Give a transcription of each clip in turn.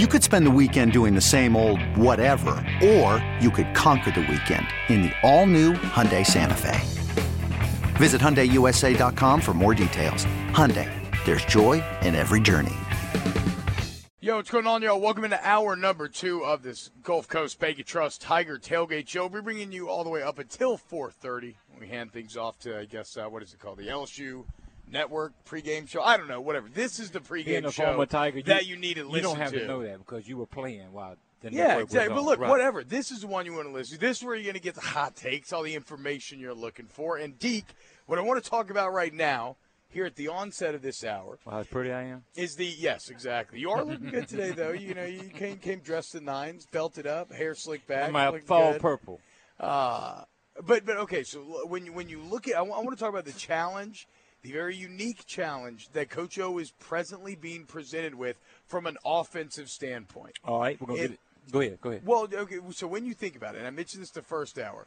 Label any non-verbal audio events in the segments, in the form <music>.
You could spend the weekend doing the same old whatever, or you could conquer the weekend in the all-new Hyundai Santa Fe. Visit HyundaiUSA.com for more details. Hyundai, there's joy in every journey. Yo, what's going on, y'all? Welcome into hour number two of this Gulf Coast Bank Trust Tiger Tailgate Show. We're bringing you all the way up until 4.30. We hand things off to, I guess, uh, what is it called? The LSU network pregame show. I don't know, whatever. This is the pregame show Tiger, you, that you need to listen You don't have to. to know that because you were playing while the Yeah, network exactly. was But look, Right. whatever. This is the one you want to listen to. This is where you're going to get the hot takes, all the information you're looking for. And Deke, what I want to talk about right now, here at the onset of this hour, Wow, how pretty I am. is the yes, exactly. You are looking good today, though. You know, you came came dressed to nines, belted up, hair slicked back, My fall good. purple. Uh, but but okay, so when you, when you look at, I want to talk about the challenge, the very unique challenge that Coach O is presently being presented with from an offensive standpoint. All right, we're gonna It- get it. Go ahead, go ahead. Well, okay, so when you think about it, and I mentioned this the first hour,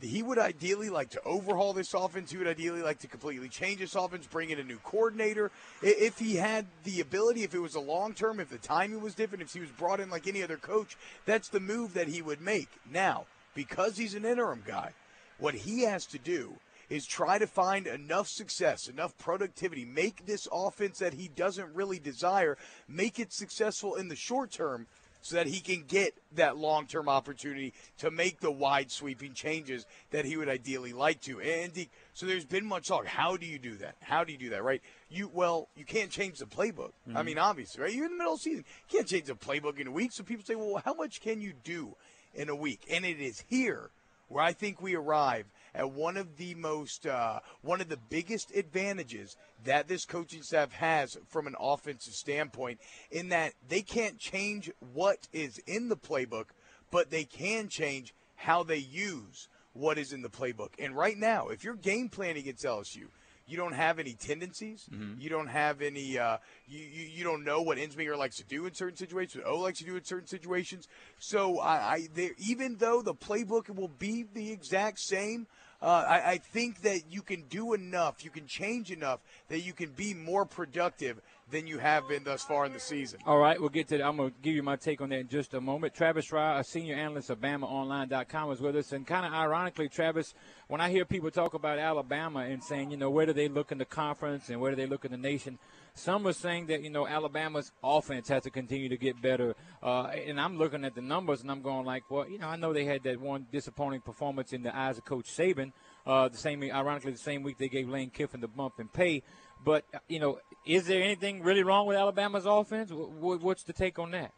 he would ideally like to overhaul this offense. He would ideally like to completely change this offense, bring in a new coordinator. If he had the ability, if it was a long term, if the timing was different, if he was brought in like any other coach, that's the move that he would make. Now, because he's an interim guy, what he has to do is try to find enough success, enough productivity, make this offense that he doesn't really desire, make it successful in the short term so that he can get that long-term opportunity to make the wide sweeping changes that he would ideally like to. And the, so there's been much talk. How do you do that? How do you do that? Right? You well, you can't change the playbook. I mm-hmm. mean, obviously, right? You're in the middle of the season. You can't change the playbook in a week. So people say, well, how much can you do in a week? And it is here where I think we arrive at one of the most, uh, one of the biggest advantages that this coaching staff has from an offensive standpoint, in that they can't change what is in the playbook, but they can change how they use what is in the playbook. And right now, if you're game planning against LSU, you don't have any tendencies. You don't have any. Uh, you, you you don't know what Ensminger likes to do in certain situations. What O likes to do in certain situations. So I, I even though the playbook will be the exact same, uh, I, I think that you can do enough. You can change enough that you can be more productive than you have been thus far in the season. All right, we'll get to that. I'm going to give you my take on that in just a moment. Travis Rye, a senior analyst of BamaOnline.com, is with us. And kind of ironically, Travis, when I hear people talk about Alabama and saying, you know, where do they look in the conference and where do they look in the nation, some are saying that, you know, Alabama's offense has to continue to get better. Uh, and I'm looking at the numbers and I'm going like, well, you know, I know they had that one disappointing performance in the eyes of Coach Saban. Uh, the same, ironically, the same week they gave Lane Kiffin the bump in pay. But, uh, you know, is there anything really wrong with Alabama's offense? Wh- wh- What's the take on that?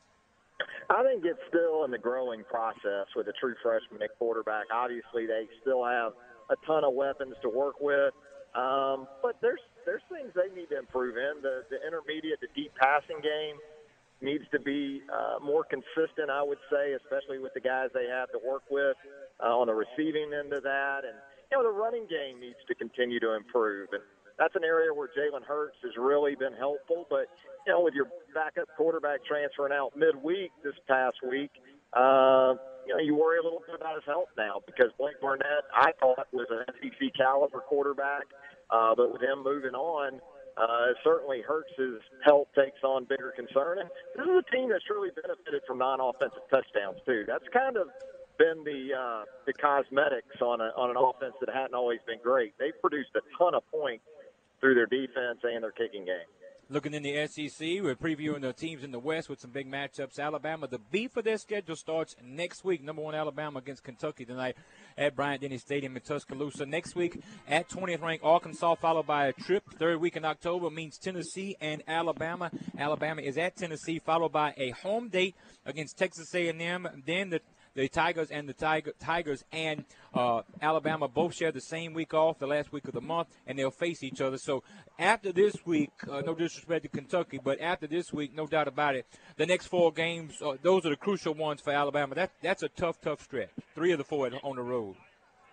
I think it's still in the growing process with a true freshman at quarterback. Obviously, they still have a ton of weapons to work with, um, but there's there's things they need to improve in. The the intermediate, the deep passing game needs to be uh, more consistent. I would say, especially with the guys they have to work with uh, on the receiving end of that, and you know the running game needs to continue to improve. And that's an area where Jalen Hurts has really been helpful. But you know, with your backup quarterback transferring out midweek this past week, uh, you know, you worry a little bit about his health now because Blake Barnett, I thought, was an SEC caliber quarterback, uh, but with him moving on. Uh, certainly Hurts' his health takes on bigger concern. And this is a team that's really benefited from non-offensive touchdowns too. That's kind of been the uh, the cosmetics on a, on an offense that hadn't always been great. They've produced a ton of points through their defense and their kicking game. Looking in the SEC, we're previewing the teams in the West with some big matchups. Alabama, the beef of their schedule starts next week. Number one, Alabama against Kentucky tonight at Bryant Denny Stadium in Tuscaloosa. Next week at 20th ranked Arkansas, followed by a trip. Third week in October means Tennessee and Alabama. Alabama is at Tennessee, followed by a home date against Texas A&M. Then the the Tigers and the Tiger, Tigers and uh, Alabama both share the same week off, the last week of the month, and they'll face each other. So after this week, uh, no disrespect to Kentucky, but after this week, no doubt about it, the next four games, uh, those are the crucial ones for Alabama. That that's a tough, tough stretch. Three of the four on the road.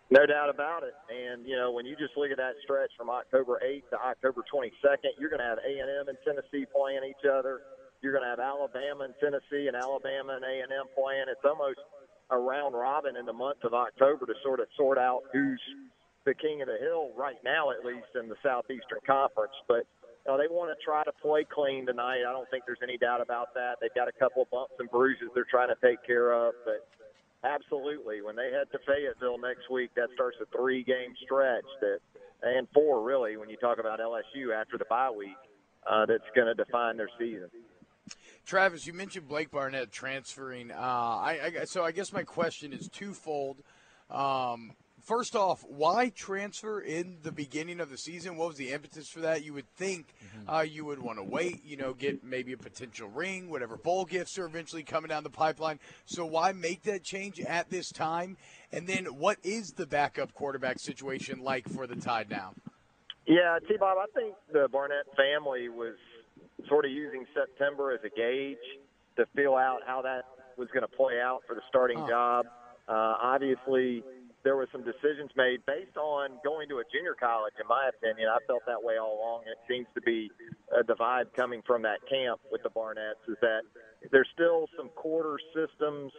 No doubt about it. And you know, when you just look at that stretch from October 8th to October 22nd, you're going to have A&M and Tennessee playing each other. You're going to have Alabama and Tennessee and Alabama and A&M playing. It's almost a round robin in the month of October to sort of sort out who's the king of the hill right now, at least in the Southeastern Conference. But you know, they want to try to play clean tonight. I don't think there's any doubt about that. They've got a couple of bumps and bruises they're trying to take care of, but absolutely, when they head to Fayetteville next week, that starts a three-game stretch that, and four really, when you talk about LSU after the bye week, uh, that's going to define their season. Travis, you mentioned Blake Barnett transferring. Uh, I, I, so I guess my question is twofold. Um, first off, why transfer in the beginning of the season? What was the impetus for that? You would think mm-hmm. uh, you would want to wait, you know, get maybe a potential ring, whatever bowl gifts are eventually coming down the pipeline. So why make that change at this time? And then what is the backup quarterback situation like for the Tide now? Yeah, T Bob, I think the Barnett family was sort of using September as a gauge to feel out how that was going to play out for the starting huh. job. Uh, obviously, there were some decisions made based on going to a junior college. In my opinion, I felt that way all along, and it seems to be uh, the vibe coming from that camp with the Barnetts is that there's still some quarter systems,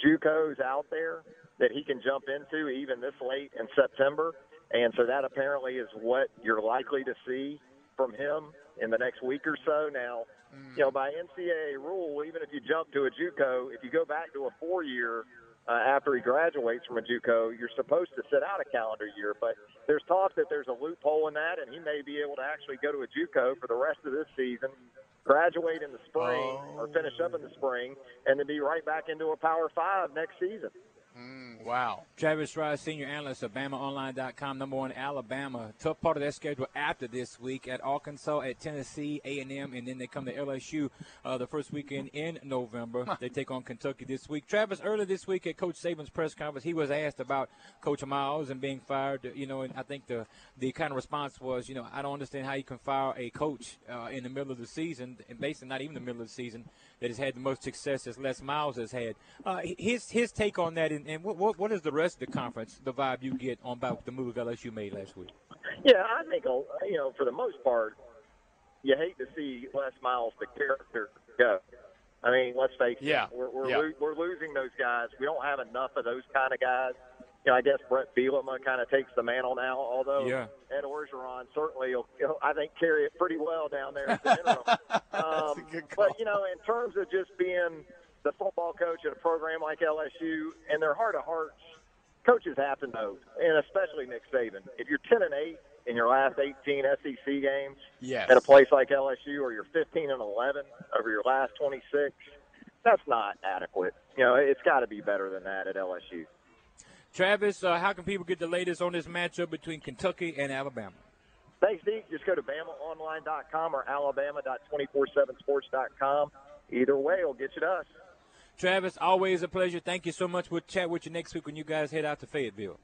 JUCOs out there that he can jump into even this late in September, and so that apparently is what you're likely to see from him in the next week or so. Now, you know, by NCAA rule, even if you jump to a JUCO, if you go back to a four-year uh, after he graduates from a JUCO, you're supposed to sit out a calendar year. But there's talk that there's a loophole in that, and he may be able to actually go to a JUCO for the rest of this season, graduate in the spring oh. or finish up in the spring, and then be right back into a Power Five next season. Mm, wow. Travis Rice, senior analyst of BamaOnline.com, number one Alabama. Tough part of their schedule after this week at Arkansas, at Tennessee, A&M, and then they come to LSU uh, the first weekend in November. Huh. They take on Kentucky this week. Travis, earlier this week at Coach Saban's press conference, he was asked about Coach Miles and being fired. You know, and I think the the kind of response was, you know, I don't understand how you can fire a coach uh, in the middle of the season, and basically not even the middle of the season, that has had the most success as Les Miles has had. Uh, his his take on that, and, and what, what, what is the rest of the conference, the vibe you get on about the move LSU made last week? Yeah, I think uh, you know for the most part, you hate to see Les Miles the character go. I mean, let's face it. Yeah. We're we're, yeah. Lo- we're losing those guys. We don't have enough of those kind of guys. You know, I guess Bret Bielema kind of takes the mantle now. Although yeah. Ed Orgeron certainly, will, I think, carry it pretty well down there at the interim. <laughs> um, but you know, in terms of just being the football coach at a program like LSU, and their heart of hearts, coaches have to know, and especially Nick Saban, if you're 10 and 8 in your last 18 SEC games yes. at a place like LSU, or you're 15 and 11 over your last 26, that's not adequate. You know, it's got to be better than that at LSU. Travis, uh, how can people get the latest on this matchup between Kentucky and Alabama? Thanks, Steve. Just go to BamaOnline.com or Alabama.247sports.com. Either way, will get you to us. Travis, always a pleasure. Thank you so much. We'll chat with you next week when you guys head out to Fayetteville.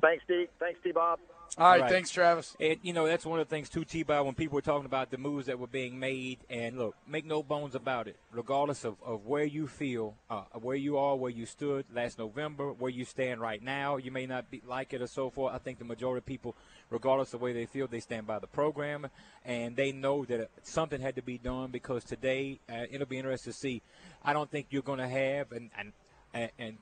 Thanks, Steve. Thanks, T. Bob. All right, thanks, Travis. And you know that's one of the things too, T. Bob, when people were talking about the moves that were being made, and look, make no bones about it. Regardless of, of where you feel, uh, where you are, where you stood last November, where you stand right now, you may not be like it or so forth. I think the majority of people, regardless of where they feel, they stand by the program, and they know that something had to be done because today uh, it'll be interesting to see. I don't think you're going to have and and and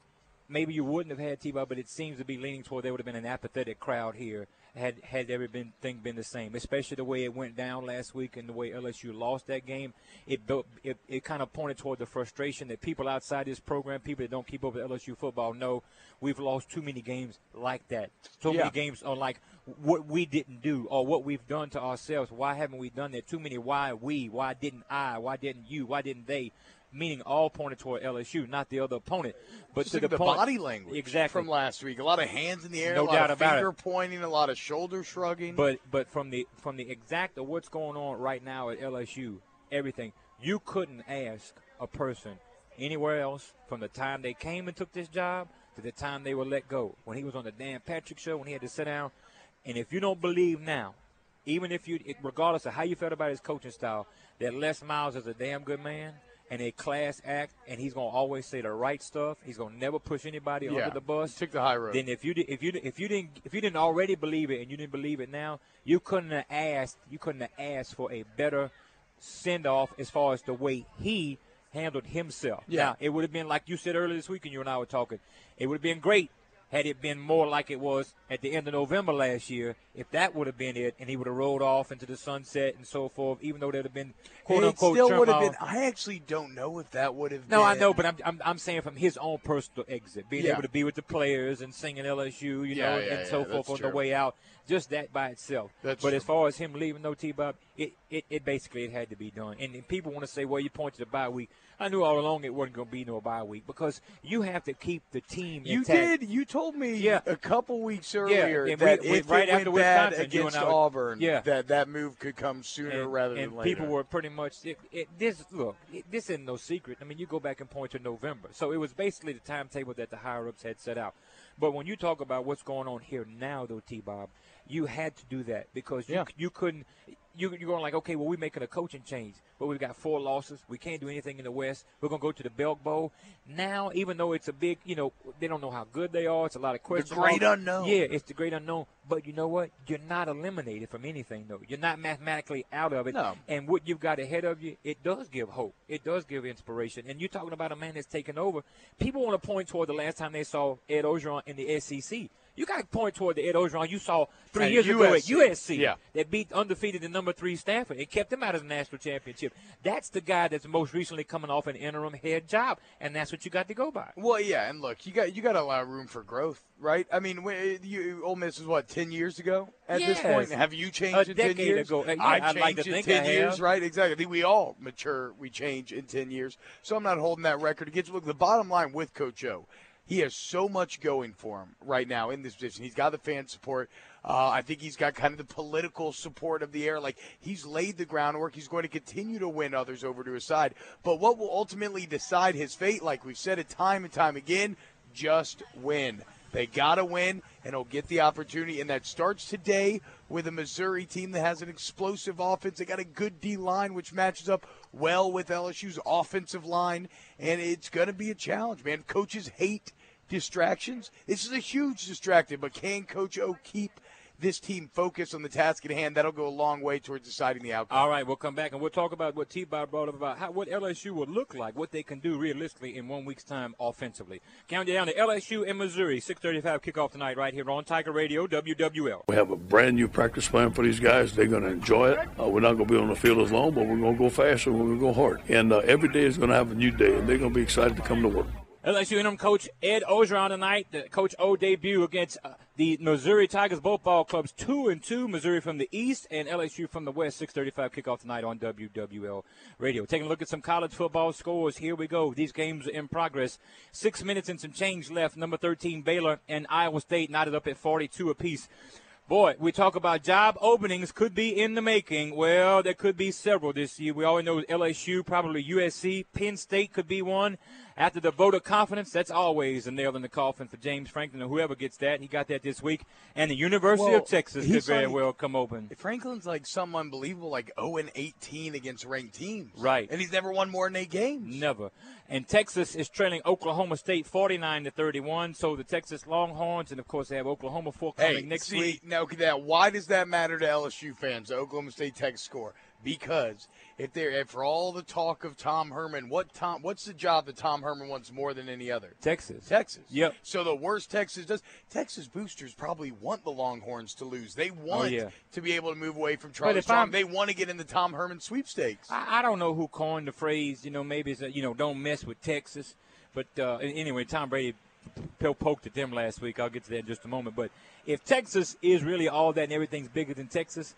maybe you wouldn't have had T-Bob, but it seems to be leaning toward there would have been an apathetic crowd here had had everything been the same, especially the way it went down last week and the way LSU lost that game. It built it, it kind of pointed toward the frustration that people outside this program, people that don't keep up with LSU football, know we've lost too many games like that. Too yeah. many games on like what we didn't do or what we've done to ourselves. Why haven't we done that? Too many why we, why didn't I, why didn't you, why didn't they? Meaning all pointed toward LSU, not the other opponent. But to the, the point, body language exactly from last week, a lot of hands in the air, no a lot doubt of about finger it. pointing, a lot of shoulder shrugging. But but from the from the exact of what's going on right now at LSU, everything you couldn't ask a person anywhere else from the time they came and took this job to the time they were let go. When he was on the Dan Patrick show, when he had to sit down, and if you don't believe now, even if you, regardless of how you felt about his coaching style, that Les Miles is a damn good man and a class act, and he's gonna always say the right stuff. He's gonna never push anybody yeah. under the bus. Take the high road. Then if you if you if you didn't if you didn't already believe it and you didn't believe it now, you couldn't have asked you couldn't have asked for a better send off as far as the way he handled himself. Yeah, now, it would have been like you said earlier this week, and you and I were talking. It would have been great had it been more like it was at the end of November last year, if that would have been it, and he would have rolled off into the sunset and so forth, even though there'd have been quote it unquote still would have turmoil. been. I actually don't know if that would have. No, been. I know, but I'm, I'm I'm saying from his own personal exit, being Yeah. able to be with the players and singing LSU, you Yeah, know, yeah, and so yeah, forth that's on the way out, just that by itself. That's but true. as far as him leaving, no T Bob, it, it it basically it had to be done. And, and people want to say, well, you point to the bye week. I knew all along it wasn't going to be no bye week because you have to keep the team. You intact. did. You told me Yeah. a couple weeks earlier and that we- if right it after went bad against were- Auburn, Yeah. that that move could come sooner and, rather than later. people were pretty much it, it, this. Look, it, this isn't no secret. I mean, you go back and point to November, so it was basically the timetable that the higher ups had set out. But when you talk about what's going on here now, though, T. Bob, you had to do that because you Yeah. you couldn't. You, you're going like, okay, well, we're making a coaching change, but we've got four losses. We can't do anything in the West. We're going to go to the Belk Bowl. Now, even though it's a big, you know, they don't know how good they are. It's a lot of questions. The great unknown. Yeah, it's the great unknown. But you know what? You're not eliminated from anything, though. You're not mathematically out of it. No. And what you've got ahead of you, it does give hope. It does give inspiration. And you're talking about a man that's taken over. People want to point toward the last time they saw Ed Orgeron in the SEC. You got to point toward the Ed Orgeron you saw three At years ago at USC. USC. Yeah. That beat undefeated the number three Stanford. and kept them out of the national championship. That's the guy that's most recently coming off an interim head job, and that's what you got to go by. Well, yeah, and look, you got you got a lot of room for growth, right? I mean, when- you Ole Miss was what ten years ago at this point. Have you changed A in ten decade years? ago. Uh, yeah, I've I'd like to changed in think ten I years, right? Exactly. I think we all mature, we change in ten years. So I'm not holding that record against. Look, the bottom line with Coach O, he has so much going for him right now in this position. He's got the fan support. Uh, I think he's got kind of the political support of the air. Like he's laid the groundwork. He's going to continue to win others over to his side. But what will ultimately decide his fate, like we've said it time and time again, just win. They got to win, and he'll get the opportunity. And that starts today with a Missouri team that has an explosive offense. They got a good D line, which matches up well with LSU's offensive line. And it's going to be a challenge, man. Coaches hate distractions. This is a huge distraction, but can Coach O keep this team focused on the task at hand? That'll go a long way towards deciding the outcome. All right, we'll come back and we'll talk about what T. Bob brought up about how what LSU will look like, what they can do realistically in one week's time offensively. Count down to LSU and Missouri, 6:35 kickoff tonight, right here on Tiger Radio, WWL. We have a brand new practice plan for these guys. They're going to enjoy it. Uh, we're not going to be on the field as long, but we're going to go fast and we're going to go hard. And uh, every day is going to have a new day, and they're going to be excited to come to work. LSU interim coach Ed Orgeron tonight. The Coach O debut against uh, the Missouri Tigers. Both ball clubs two and two. Missouri from the east and LSU from the west. 6:35 kickoff tonight on WWL Radio. Taking a look at some college football scores. Here we go. These games are in progress. Six minutes and some change left. Number 13 Baylor and Iowa State knotted up at 42 apiece. Boy, we talk about job openings could be in the making. Well, there could be several this year. We already know LSU, probably USC, Penn State could be one. After the vote of confidence, that's always a nail in the coffin for James Franklin or whoever gets that. He got that this week. And the University Well, of Texas could very like- well come open. Franklin's like some unbelievable, like 0 and 18 against ranked teams. Right. And he's never won more than eight games. Never. And Texas is trailing Oklahoma State 49 to 31. So the Texas Longhorns, and of course they have Oklahoma forthcoming Hey, next see, week. now now why does that matter to LSU fans? The Oklahoma State Texas score because if they're for all the talk of Tom Herman, what Tom what's the job that Tom Herman wants more than any other? Texas. Texas. Yep. So the worst Texas does, Texas boosters probably want the Longhorns to lose. They want Oh, yeah. to be able to move away from Charlie Strong. I'm- They want to get in the Tom Herman sweepstakes. I, I don't know who coined the phrase. You know, maybe it's a, you know, don't mess with Texas. But uh, anyway, Tom Brady poked at them last week. I'll get to that in just a moment. But if Texas is really all that and everything's bigger than Texas,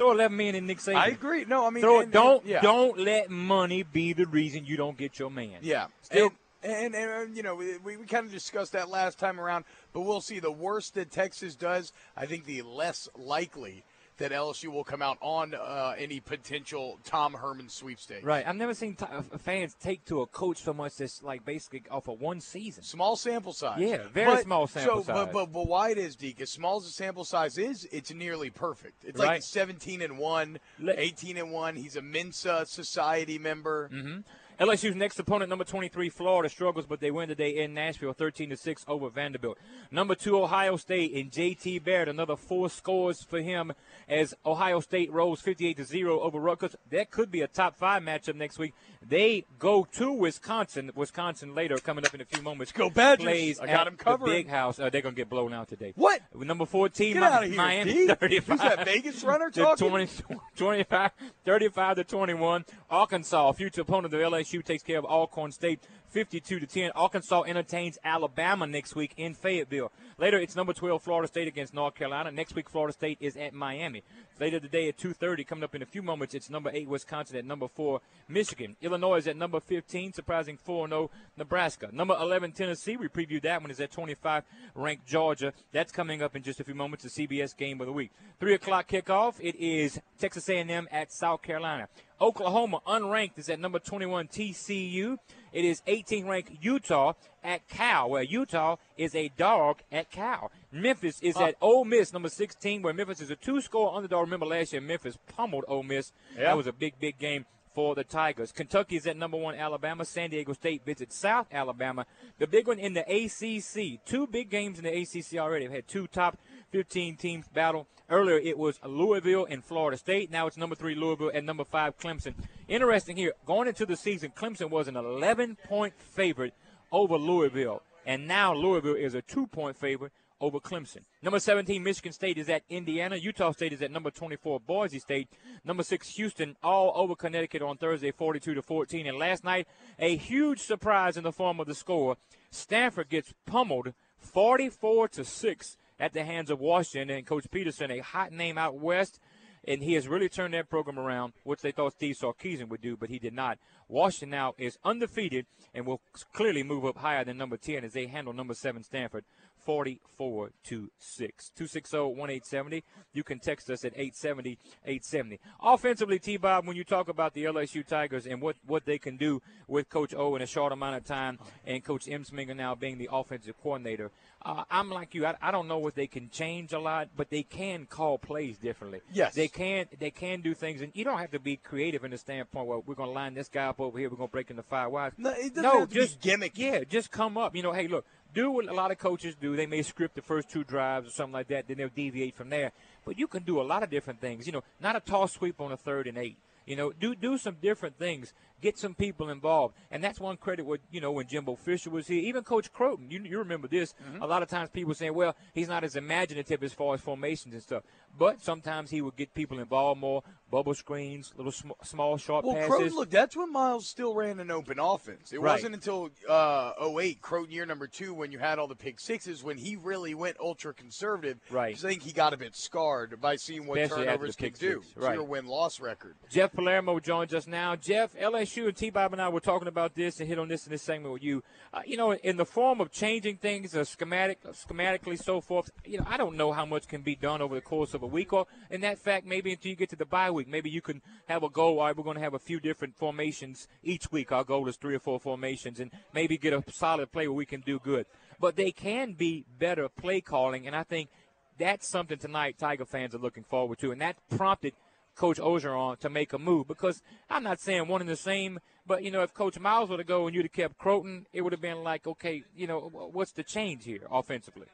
throw 11 men in Nick Saban. I agree. No, I mean, Throw, and- don't and- yeah. don't let money be the reason you don't get your man. Yeah. Still- and, and, and, you know, we, we kind of discussed that last time around, but we'll see. The worse that Texas does, I think the less likely that LSU will come out on uh, any potential Tom Herman sweepstakes. Right. I've never seen t- uh, fans take to a coach so much that's like basically off of one season. Small sample size. Yeah, very But- small sample so, size. But, but, but why it is, Deke, as small as the sample size is, it's nearly perfect. It's like 17 and 1, 18 and 1. He's a Mensa Society member. Mm-hmm. LSU's next opponent, number 23, Florida, struggles, but they win today in Nashville, 13 to 6 over Vanderbilt. Number two, Ohio State, and J.T. Barrett, another four scores for him as Ohio State rolls 58 to 0 over Rutgers. That could be a top five matchup next week. They go to Wisconsin. Wisconsin later, coming up in a few moments. Go Badgers! Plays I got at him covered. The big house. Uh, they're gonna get blown out today. What? Number 14, Get out of here, Miami, D. 35. Who's that Vegas runner <laughs> talking? 20, 25, 35 to 21. Arkansas, future opponent of LSU, takes care of Alcorn State 52 to 10. Arkansas entertains Alabama next week in Fayetteville. Later, it's number 12 Florida State against North Carolina. Next week, Florida State is at Miami. Later today at 2:30, coming up in a few moments, it's number eight Wisconsin at number four Michigan. Illinois is at number 15, surprising 4-0 Nebraska. Number 11 Tennessee, we previewed that one is at 25 ranked Georgia. That's coming up in just a few moments. The CBS game of the week. Three o'clock kickoff. It is Texas A&M at South Carolina. Oklahoma, unranked, is at number 21 TCU. It is 18 ranked Utah at Cal, where Utah is a dog at Cal. Memphis is uh. at Ole Miss, number 16, where Memphis is a two-score underdog. Remember last year, Memphis pummeled Ole Miss. That was a big, big game for the Tigers. Kentucky is at number one, Alabama. San Diego State visits South Alabama. The big one in the ACC. Two big games in the ACC already. We've had two top 15 teams battle. Earlier it was Louisville and Florida State. Now it's number three Louisville and number five Clemson. Interesting here, going into the season, Clemson was an 11 point favorite over Louisville. And now Louisville is a two point favorite over Clemson. Number 17, Michigan State is at Indiana. Utah State is at number 24, Boise State. Number six, Houston, all over Connecticut on Thursday, 42 to 14. And last night, a huge surprise in the form of the score. Stanford gets pummeled 44 to 6 at the hands of Washington and Coach Petersen, a hot name out west. And he has really turned that program around, which they thought Steve Sarkisian would do, but he did not. Washington now is undefeated and will clearly move up higher than number 10 as they handle number 7 Stanford 44 to 6. 260-1870. You can text us at 870-870. Offensively, T-Bob, when you talk about the LSU Tigers and what, what they can do with Coach O in a short amount of time and Coach Ensminger now being the offensive coordinator, uh, I'm like you. I, I don't know what they can change a lot, but they can call plays differently. Yes. They can they can do things, and you don't have to be creative in the standpoint, well, we're going to line this guy up over here, we're going to break into five wides. No, it doesn't no just gimmick. Yeah, just come up. You know, hey, look, do what a lot of coaches do. They may script the first two drives or something like that, then they'll deviate from there. But you can do a lot of different things. You know, not a toss sweep on a third and eight. You know, do do some different things. Get some people involved, and that's one credit. With you know, when Jimbo Fisher was here, even Coach Crowton, you, you remember this. A lot of times people saying, "Well, he's not as imaginative as far as formations and stuff." But sometimes he would get people involved more, bubble screens, little sm- small, short Well, passes. Crowton, look, that's when Miles still ran an open offense. It Right. wasn't until uh, 08, Crowton year number two, when you had all the pick sixes, when he really went ultra conservative. Right. I think he got a bit scarred by seeing what Especially turnovers can do six. Right. your win loss record. Jeff Palermo joins us now. Jeff, LSU and T Bob and I were talking about this and hit on this in this segment with you. Uh, you know, in the form of changing things, uh, schematic, schematically, so forth. You know, I don't know how much can be done over the course of a week, or in that fact, maybe until you get to the bye week, maybe you can have a goal. All right, we're going to have a few different formations each week. Our goal is three or four formations, and maybe get a solid play where we can do good. But they can be better play calling, and I think that's something tonight Tiger fans are looking forward to, and that prompted Coach Orgeron to make a move because I'm not saying one and the same, but you know if Coach Miles would have go and you'd have kept Crowton, it would have been like, okay, you know what's the change here offensively?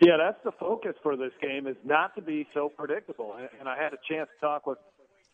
Yeah, that's the focus for this game is not to be so predictable. And- I had a chance to talk with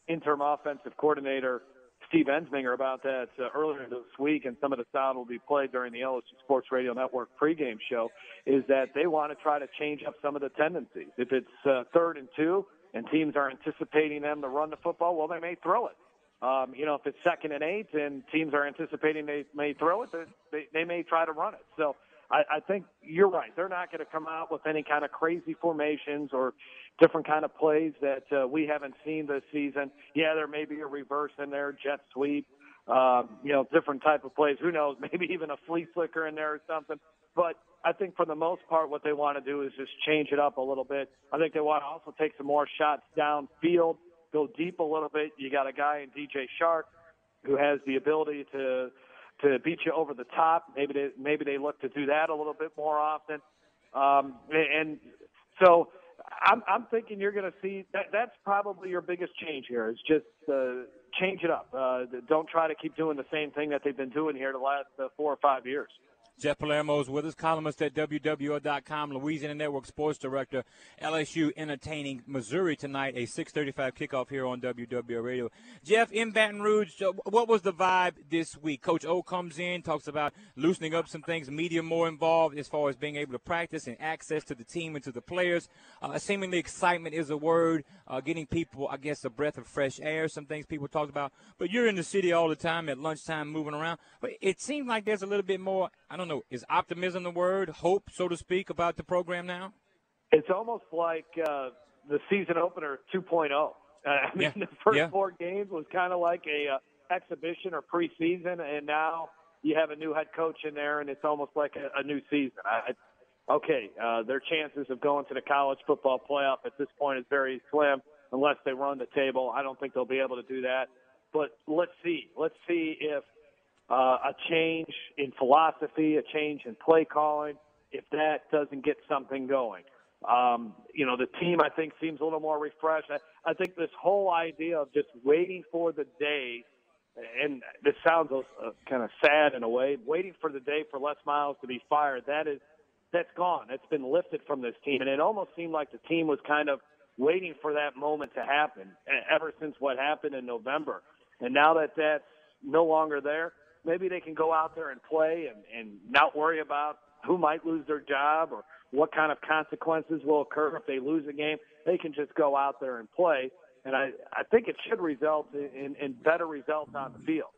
interim offensive coordinator Steve Ensminger about that uh, earlier this week, and some of the sound will be played during the LSU Sports Radio Network pregame show. Is that they want to try to change up some of the tendencies. If it's uh, third and two, and teams are anticipating them to run the football, well, they may throw it. Um, you know, if it's second and eight, and teams are anticipating they may throw it, they, they, may try to run it. So I, I think you're right. They're not going to come out with any kind of crazy formations or different kind of plays that uh, we haven't seen this season. Yeah, there may be a reverse in there, jet sweep, um, you know, different type of plays. Who knows? <laughs> Maybe even a flea flicker in there or something. But I think for the most part, what they want to do is just change it up a little bit. I think they want to also take some more shots downfield, go deep a little bit. You got a guy in DJ Chark who has the ability to to beat you over the top. Maybe they maybe they look to do that a little bit more often. Um, and so I'm, I'm thinking you're going to see that. That's probably your biggest change here. Is just uh, change it up. Uh, don't try to keep doing the same thing that they've been doing here the last uh, four or five years. Jeff Palermo is with us, columnist at WWL.com, Louisiana Network Sports Director, LSU entertaining Missouri tonight, a 6:35 kickoff here on WWL Radio. Jeff, in Baton Rouge, what was the vibe this week? Coach O comes in, talks about loosening up some things, media more involved as far as being able to practice and access to the team and to the players. Uh, seemingly excitement is a word, uh, getting people, I guess, a breath of fresh air. Some things people talk about, but you're in the city all the time at lunchtime, moving around. But it seems like there's a little bit more. I don't know, is optimism the word, hope, so to speak, about the program now? It's almost like uh, the season opener 2.0. Uh, <laughs> I mean, yeah. the first yeah. four games was kind of like a uh, exhibition or preseason, and now you have a new head coach in there, and it's almost like a, a new season. I, okay, uh, their chances of going to the college football playoff at this point is very slim unless they run the table. I don't think they'll be able to do that. But let's see. Let's see if uh, a change in philosophy, a change in play calling, if that doesn't get something going. Um, you know, the team, I think, seems a little more refreshed. I, I think this whole idea of just waiting for the day, and this sounds uh, kind of sad in a way, waiting for the day for Les Miles to be fired, that is, that's gone. It's been lifted from this team. And it almost seemed like the team was kind of waiting for that moment to happen ever since what happened in November. And now that that's no longer there, maybe they can go out there and play and, and not worry about who might lose their job or what kind of consequences will occur if they lose a game. They can just go out there and play. And I, I think it should result in, in better results on the field.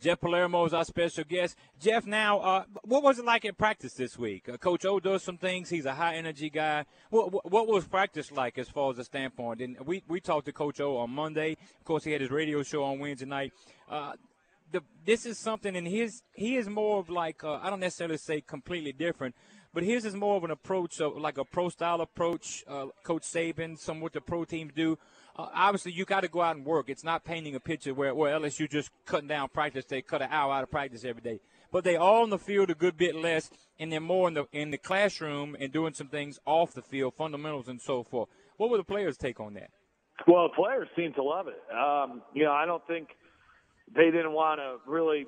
Jeff Palermo is our special guest. Jeff, now, uh, what was it like in practice this week? Uh, Coach O does some things. He's a high energy guy. What, what, what, was practice like as far as the standpoint? And we, we talked to Coach O on Monday. Of course, he had his radio show on Wednesday night. Uh, the this is something, and his he is more of like uh, I don't necessarily say completely different, but his is more of an approach of like a pro style approach. Uh, Coach Saban, some what the pro teams do. Uh, obviously, you got to go out and work. It's not painting a picture where where LSU just cutting down practice. They cut an hour out of practice every day, but they all in the field a good bit less, and they're more in the in the classroom and doing some things off the field, fundamentals and so forth. What would the players take on that? Well, the players seem to love it. Um, you know, I don't think they didn't want to really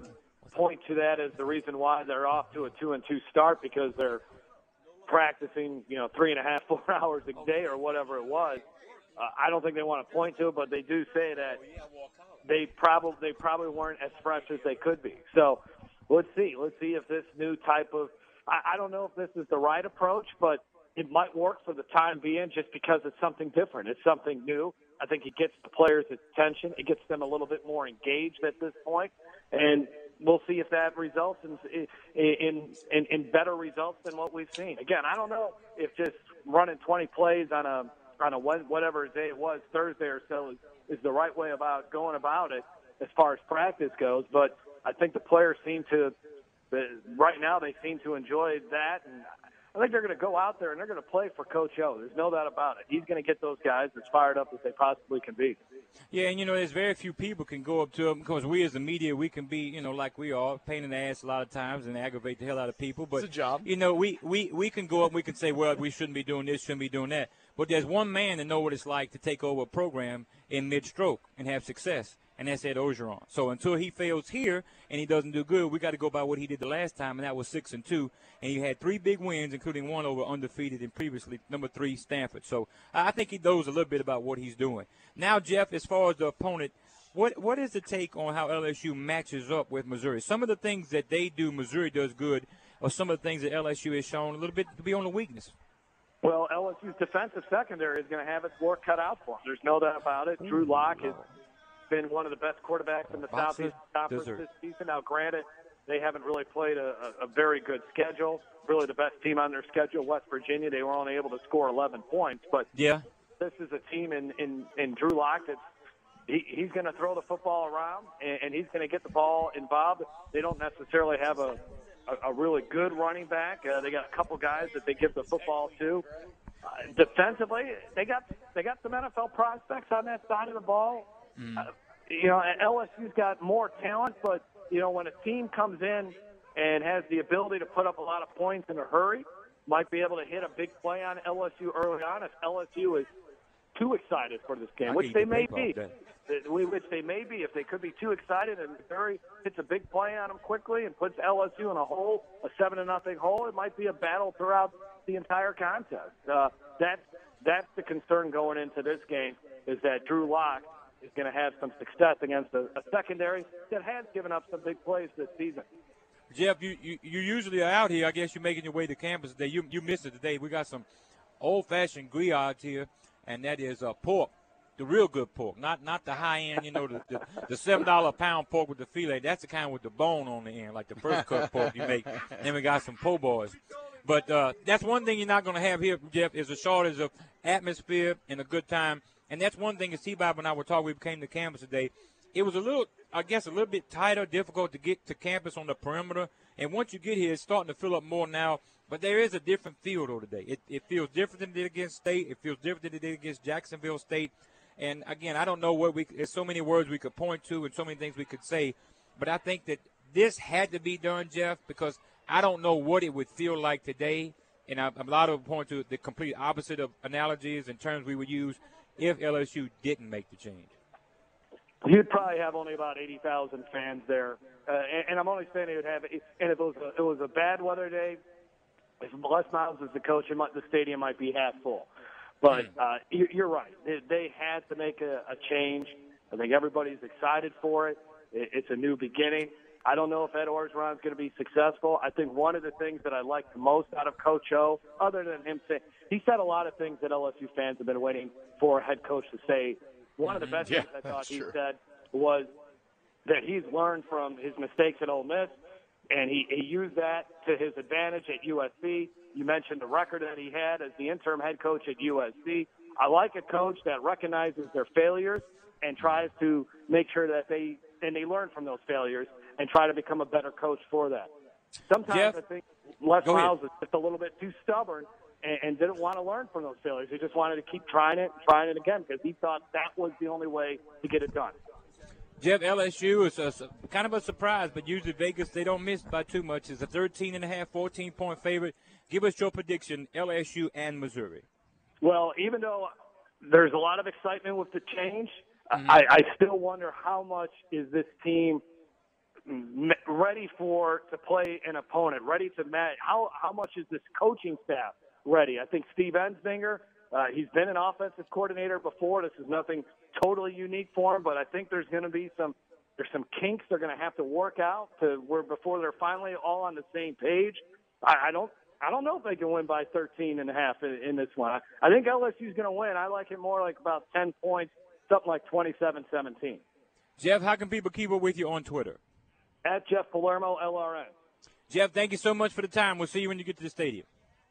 point to that as the reason why they're off to a two and two start because they're practicing, you know, three and a half, <laughs> four hours a day or whatever it was. Uh, I don't think they want to point to it, but they do say that they probably they probably weren't as fresh as they could be. So let's see, let's see if this new type of I, I don't know if this is the right approach, but it might work for the time being just because it's something different. It's something new. I think it gets the players' attention. It gets them a little bit more engaged at this point, and we'll see if that results in in in, in better results than what we've seen. Again, I don't know if just running 20 plays on a on a whatever day it was Thursday or so is, is the right way about going about it as far as practice goes. But I think the players seem to right now they seem to enjoy that, and I think they're going to go out there and they're going to play for Coach O. There's no doubt about it. He's going to get those guys as fired up as they possibly can be. Yeah, and you know, there's very few people can go up to him because we as the media, we can be, you know, like we are, pain in the ass a lot of times and aggravate the hell out of people. But it's a job. You know, we, we, we can go up and we can say, well, we shouldn't be doing this, shouldn't be doing that. But there's one man that know what it's like to take over a program in mid-stroke and have success and that's Ed Orgeron. So until he fails here and he doesn't do good, we got to go by what he did the last time, and that was six and two. And he had three big wins, including one over undefeated and previously number three Stanford. So I think he knows a little bit about what he's doing. Now, Jeff, as far as the opponent, what what is the take on how LSU matches up with Missouri? Some of the things that they do, Missouri does good, or some of the things that LSU has shown a little bit to be on the weakness. Well, LSU's defensive secondary is going to have its work cut out for them. There's no doubt about it. Drew Lock is been one of the best quarterbacks in the Southeast Conference this season. Now, granted, they haven't really played a, a, very good schedule. Really, the best team on their schedule, West Virginia. They were only able to score 11 points, but yeah, this is a team in in, in Drew Lock that's he, he's going to throw the football around and, and he's going to get the ball involved. They don't necessarily have a a, a really good running back. Uh, they got a couple guys that they give the football to. Uh, defensively, they got they got some NFL prospects on that side of the ball. Mm. Uh, you know, LSU's got more talent, but you know, when a team comes in and has the ability to put up a lot of points in a hurry, might be able to hit a big play on LSU early on if LSU is too excited for this game, which they may be. which they may be if they could be too excited and Missouri hits a big play on them quickly and puts LSU in a hole, a seven to nothing hole. It might be a battle throughout the entire contest. Uh, that's that's the concern going into this game is that Drew Lock is going to have some success against a, a secondary that has given up some big plays this season. Jeff, you, you you usually are out here. I guess you're making your way to campus today. You you missed it today. We got some old-fashioned griots here, and that is uh, pork, the real good pork, not not the high end. You know, the, the, the seven dollar pound pork with the fillet. That's the kind with the bone on the end, like the first cut <laughs> pork you make. Then we got some po' boys. But uh, that's one thing you're not going to have here, Jeff, is a shortage of atmosphere and a good time. And that's one thing, as T-Bob and I were talking, we came to campus today. It was a little, I guess, a little bit tighter, difficult to get to campus on the perimeter. And once you get here, it's starting to fill up more now. But there is a different feel, though, today. It, it feels different than it did against State. It feels different than it did against Jacksonville State. And again, I don't know what we. There's so many words we could point to and so many things we could say, but I think that this had to be done, Jeff, because I don't know what it would feel like today. And I, a lot of point to the complete opposite of analogies and terms we would use if LSU didn't make the change. You'd probably have only about eighty thousand fans there, uh, and, and I'm only saying it would have. And if it was a, it was a bad weather day, if Les Miles was the coach, it might, the stadium might be half full. But Hmm. uh, you- you're right. They, they had to make a, a change. I think everybody's excited for it. it. It's a new beginning. I don't know if Ed Orgeron's going to be successful. I think one of the things that I like the most out of Coach O, other than him saying, he said a lot of things that LSU fans have been waiting for a head coach to say. One of the mm-hmm. best Yeah, things I thought he true. said was that he's learned from his mistakes at Ole Miss, and he, he used that to his advantage at USC. You mentioned the record that he had as the interim head coach at USC. I like a coach that recognizes their failures and tries to make sure that they and they learn from those failures and try to become a better coach for that. Sometimes Jeff? I think Les. Miles is just a little bit too stubborn and, and didn't want to learn from those failures. He just wanted to keep trying it, and trying it again because he thought that was the only way to get it done. Jeff, LSU is a, kind of a surprise, but usually Vegas, they don't miss by too much. It's a 13 and a half, 14 point favorite. Give us your prediction, LSU and Missouri. Well, even though there's a lot of excitement with the change, mm-hmm. I, I still wonder how much is this team ready for to play an opponent, ready to match. How how much is this coaching staff ready? I think Steve Ensminger, uh, he's been an offensive coordinator before. This is nothing totally unique for him, but I think there's going to be some there's some kinks they're going to have to work out to where before they're finally all on the same page. I, I don't I don't know if they can win by 13 and a half in, in this one. I, I think LSU's going to win. I like it more like about 10 points, something like 27-17. Jeff, how can people keep up with you on Twitter? At Jeff Palermo, LRN. Jeff, thank you so much for the time. We'll see you when you get to the stadium.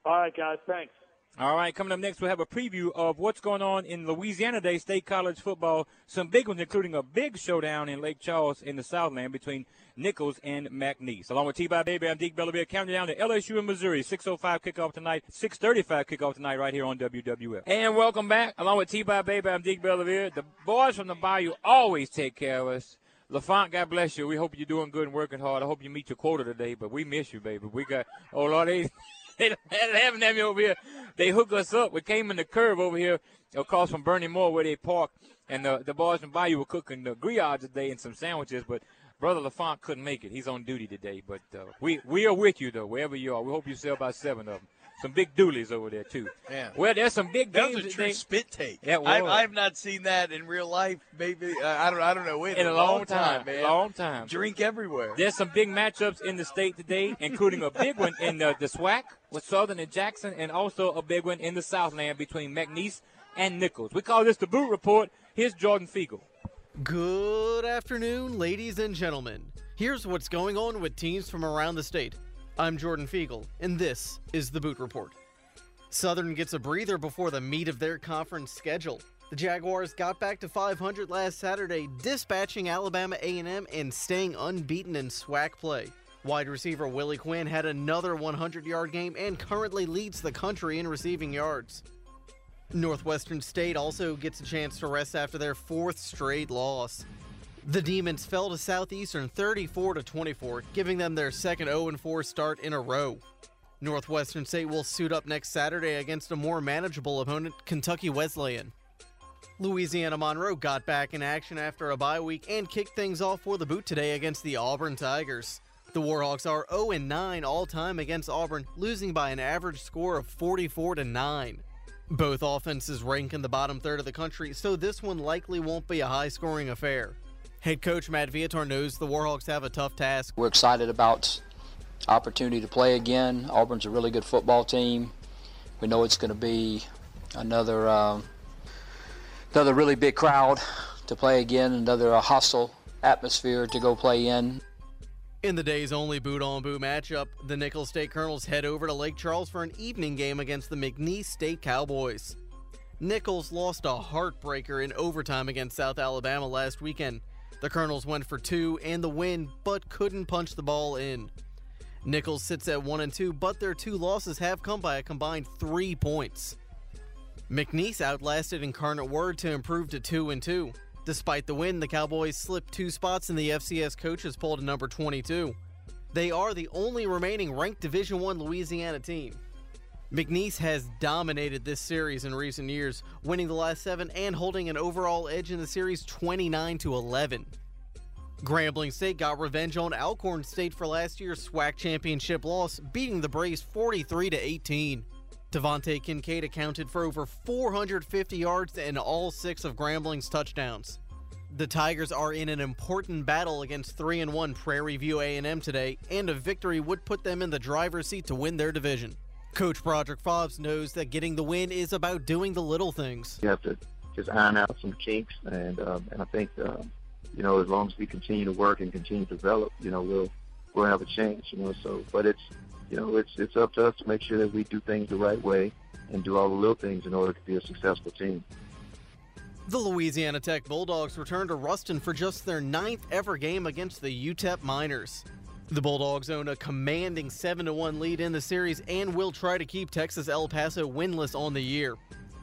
All right, guys. Thanks. All right, coming up next, we'll have a preview of what's going on in Louisiana Day State College football. Some big ones, including a big showdown in Lake Charles in the Southland between Nicholls and McNeese. Along with T-Bob Baby, I'm Deke Bellavia, counting down to LSU and Missouri. 6.05 kickoff tonight, 6.35 kickoff tonight right here on WWL. And welcome back. Along with T-Bob Baby, I'm Deke Bellavia. The boys from the Bayou always take care of us. LaFont, God bless you. We hope you're doing good and working hard. I hope you meet your quota today, but we miss you, baby. We got, oh, Lord, they, <laughs> they haven't had me over here. They hook us up. We came in the curve over here across from Bernie Moore where they park, and the, the boys from Bayou were cooking the griots today and some sandwiches, but Brother LaFont couldn't make it. He's on duty today, but uh, we, we are with you, though, wherever you are. We hope you sell about seven of them. Some big doolies over there, too. Man. Well, there's some big That games was a true today. spit take. Yeah, it I've, was. I've not seen that in real life. Maybe uh, I don't. I don't know when. in a long time, man. long time. Drink everywhere. There's some big matchups in the state today, including a big one in the, the SWAC with Southern and Jackson, and also a big one in the Southland between McNeese and Nicholls. We call this the Boot Report. Here's Jordan Fiegel. Good afternoon, ladies and gentlemen. Here's what's going on with teams from around the state. I'm Jordan Fiegel, and this is the Boot Report. Southern gets a breather before the meat of their conference schedule. The Jaguars got back to 500 last Saturday, dispatching Alabama A&M and staying unbeaten in SWAC play. Wide receiver Willie Quinn had another 100-yard game and currently leads the country in receiving yards. Northwestern State also gets a chance to rest after their fourth straight loss. The Demons fell to Southeastern 34 to 24, giving them their second 0 4 start in a row. Northwestern State will suit up next Saturday against a more manageable opponent, Kentucky Wesleyan. Louisiana Monroe got back in action after a bye week and kicked things off for the boot today against the Auburn Tigers. The Warhawks are 0 9 all time against Auburn, losing by an average score of 44 to 9. Both offenses rank in the bottom third of the country, so this one likely won't be a high scoring affair. Head coach Matt Viator knows the Warhawks have a tough task. We're excited about opportunity to play again. Auburn's a really good football team. We know it's going to be another um, another really big crowd to play again, another uh, hostile atmosphere to go play in. In the day's only boot on boot matchup, the Nicholls State Colonels head over to Lake Charles for an evening game against the McNeese State Cowboys. Nicholls lost a heartbreaker in overtime against South Alabama last weekend. The Colonels went for two and the win, but couldn't punch the ball in. Nicholls sits at 1 and 2, but their two losses have come by a combined 3 points. McNeese outlasted Incarnate Word to improve to 2 and 2. Despite the win, the Cowboys slipped two spots in the FCS coaches poll to number 22. They are the only remaining ranked Division 1 Louisiana team. McNeese has dominated this series in recent years, winning the last 7 and holding an overall edge in the series 29 to 11. Grambling State got revenge on Alcorn State for last year's SWAC championship loss, beating the Braves 43 to 18. DeVante Kincade accounted for over 450 yards and all six of Grambling's touchdowns. The Tigers are in an important battle against 3 and 1 Prairie View A&M today, and a victory would put them in the driver's seat to win their division. Coach Broderick Fobbs knows that getting the win is about doing the little things. You have to just iron out some kinks, and um, and I think uh, you know as long as we continue to work and continue to develop, you know we'll we'll have a chance. You know, so but it's you know, it's it's up to us to make sure that we do things the right way and do all the little things in order to be a successful team. The Louisiana Tech Bulldogs return to Ruston for just their ninth ever game against the UTEP Miners. The Bulldogs own a commanding 7 1 lead in the series and will try to keep Texas El Paso winless on the year.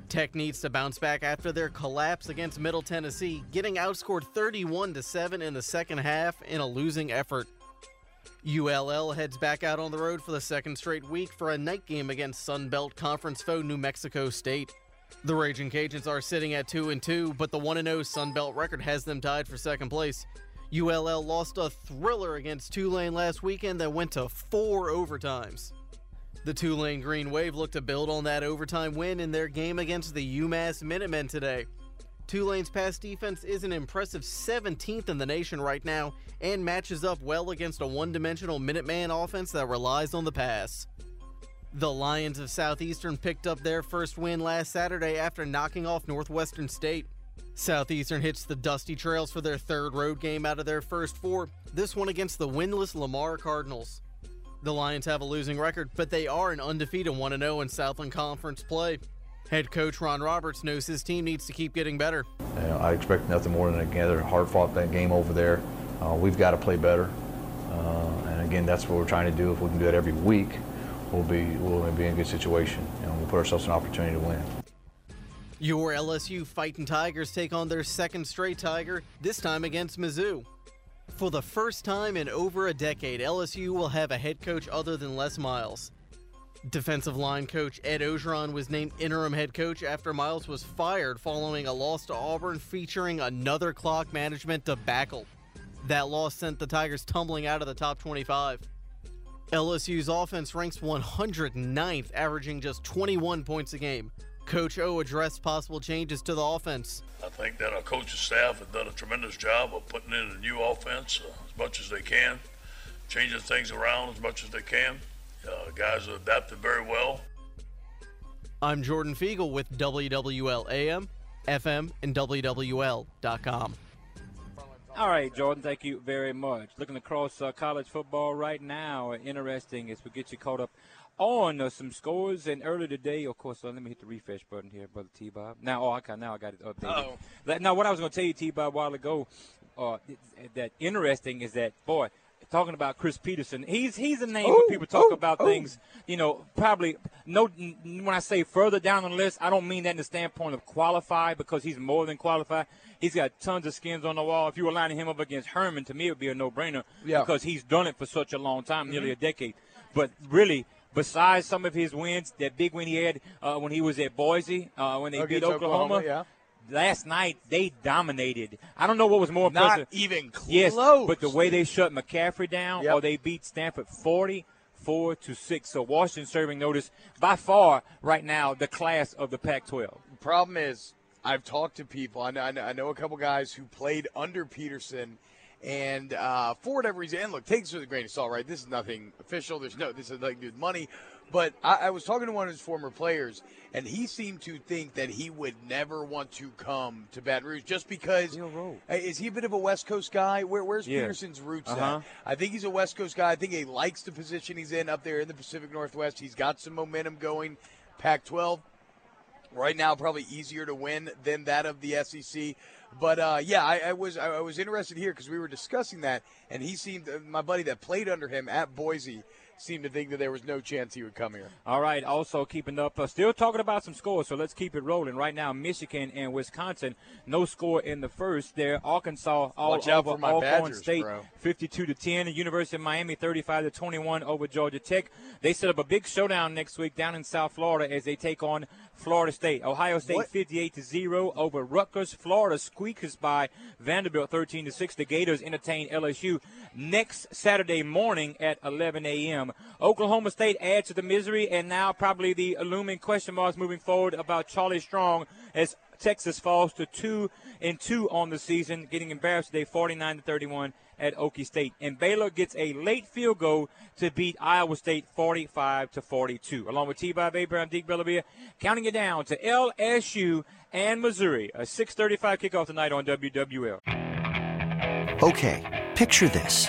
Tech needs to bounce back after their collapse against Middle Tennessee, getting outscored 31 7 in the second half in a losing effort. ULL heads back out on the road for the second straight week for a night game against Sun Belt Conference foe New Mexico State. The Raging Cajuns are sitting at 2 and 2, but the 1 0 Sun Belt record has them tied for second place. ULL lost a thriller against Tulane last weekend that went to four overtimes. The Tulane Green Wave looked to build on that overtime win in their game against the UMass Minutemen today. Tulane's pass defense is an impressive 17th in the nation right now and matches up well against a one dimensional Minuteman offense that relies on the pass. The Lions of Southeastern picked up their first win last Saturday after knocking off Northwestern State. Southeastern hits the dusty trails for their third road game out of their first four, this one against the winless Lamar Cardinals. The Lions have a losing record, but they are an undefeated 1 0 in Southland Conference play. Head coach Ron Roberts knows his team needs to keep getting better. You know, I expect nothing more than another hard-fought game over there. Uh, we've got to play better, uh, and again, that's what we're trying to do. If we can do it every week, we'll be we'll be in a good situation, and we'll put ourselves an opportunity to win. Your LSU Fighting Tigers take on their second straight Tiger, this time against Mizzou. For the first time in over a decade, LSU will have a head coach other than Les Miles. Defensive line coach Ed Orgeron was named interim head coach after Miles was fired following a loss to Auburn featuring another clock management debacle. That loss sent the Tigers tumbling out of the top 25. LSU's offense ranks 109th, averaging just 21 points a game. Coach O addressed possible changes to the offense. I think that our coaching staff have done a tremendous job of putting in a new offense uh, as much as they can, changing things around as much as they can. Uh, guys have adapted very well. I'm Jordan Fiegel with WWL AM, FM, and WWL.com. All right, Jordan, thank you very much. Looking across uh, college football right now, interesting as we get you caught up on uh, some scores. And earlier today, of course, uh, let me hit the refresh button here, brother T Bob. Now, oh, okay, now I got it updated. Oh. Now, what I was going to tell you, T Bob, a while ago, uh, that interesting is that, boy, talking about Chris Petersen, He's he's a name when people talk about things. You know, probably no. When I say further down on the list, I don't mean that in the standpoint of qualified because he's more than qualified. He's got tons of skins on the wall. If you were lining him up against Herman, to me it would be a no-brainer Yeah. because he's done it for such a long time, nearly a decade. But really. Besides some of his wins, that big win he had uh, when he was at Boise, uh, when they beat Oklahoma, Oklahoma, yeah. last night they dominated. I don't know what was more impressive. Not even close. Yes, but the way they shut McCaffrey down, Yep. or they beat Stanford forty-four to six. So Washington serving notice by far right now the class of the Pac-12. The problem is, I've talked to people. I know, I know a couple guys who played under Petersen, and uh, for whatever reason, and look, take this with a grain of salt, right? This is nothing official. There's no, this is like good money. But I, I was talking to one of his former players, and he seemed to think that he would never want to come to Baton Rouge just because. Uh, Is he a bit of a West Coast guy? Where, where's Yeah. Petersen's roots Uh-huh. at? I think he's a West Coast guy. I think he likes the position he's in up there in the Pacific Northwest. He's got some momentum going. Pac 12 right now probably easier to win than that of the SEC. But uh, yeah, I, I was I was interested here because we were discussing that, and he seemed my buddy that played under him at Boise seemed to think that there was no chance he would come here. All right, also keeping up, uh, still talking about some scores, so let's keep it rolling. Right now, Michigan and Wisconsin, no score in the first. There, Arkansas all Watch over Alcorn Badgers, State, bro. 52 to 10. The University of Miami, 35 to 21 over Georgia Tech. They set up a big showdown next week down in South Florida as they take on Florida State. Ohio State, What? 58 to 0 over Rutgers. Florida squeaks by Vanderbilt, 13 to 6. The Gators entertain LSU next Saturday morning at 11 a.m. Oklahoma State adds to the misery, and now probably the looming question marks moving forward about Charlie Strong as Texas falls to two and two on the season, getting embarrassed today, 49 to 31 at Okie State. And Baylor gets a late field goal to beat Iowa State 45 to 42. Along with T. Bob Abraham, Deke Bellavia, counting it down to LSU and Missouri. A 6:35 kickoff tonight on WWL. Okay, picture this.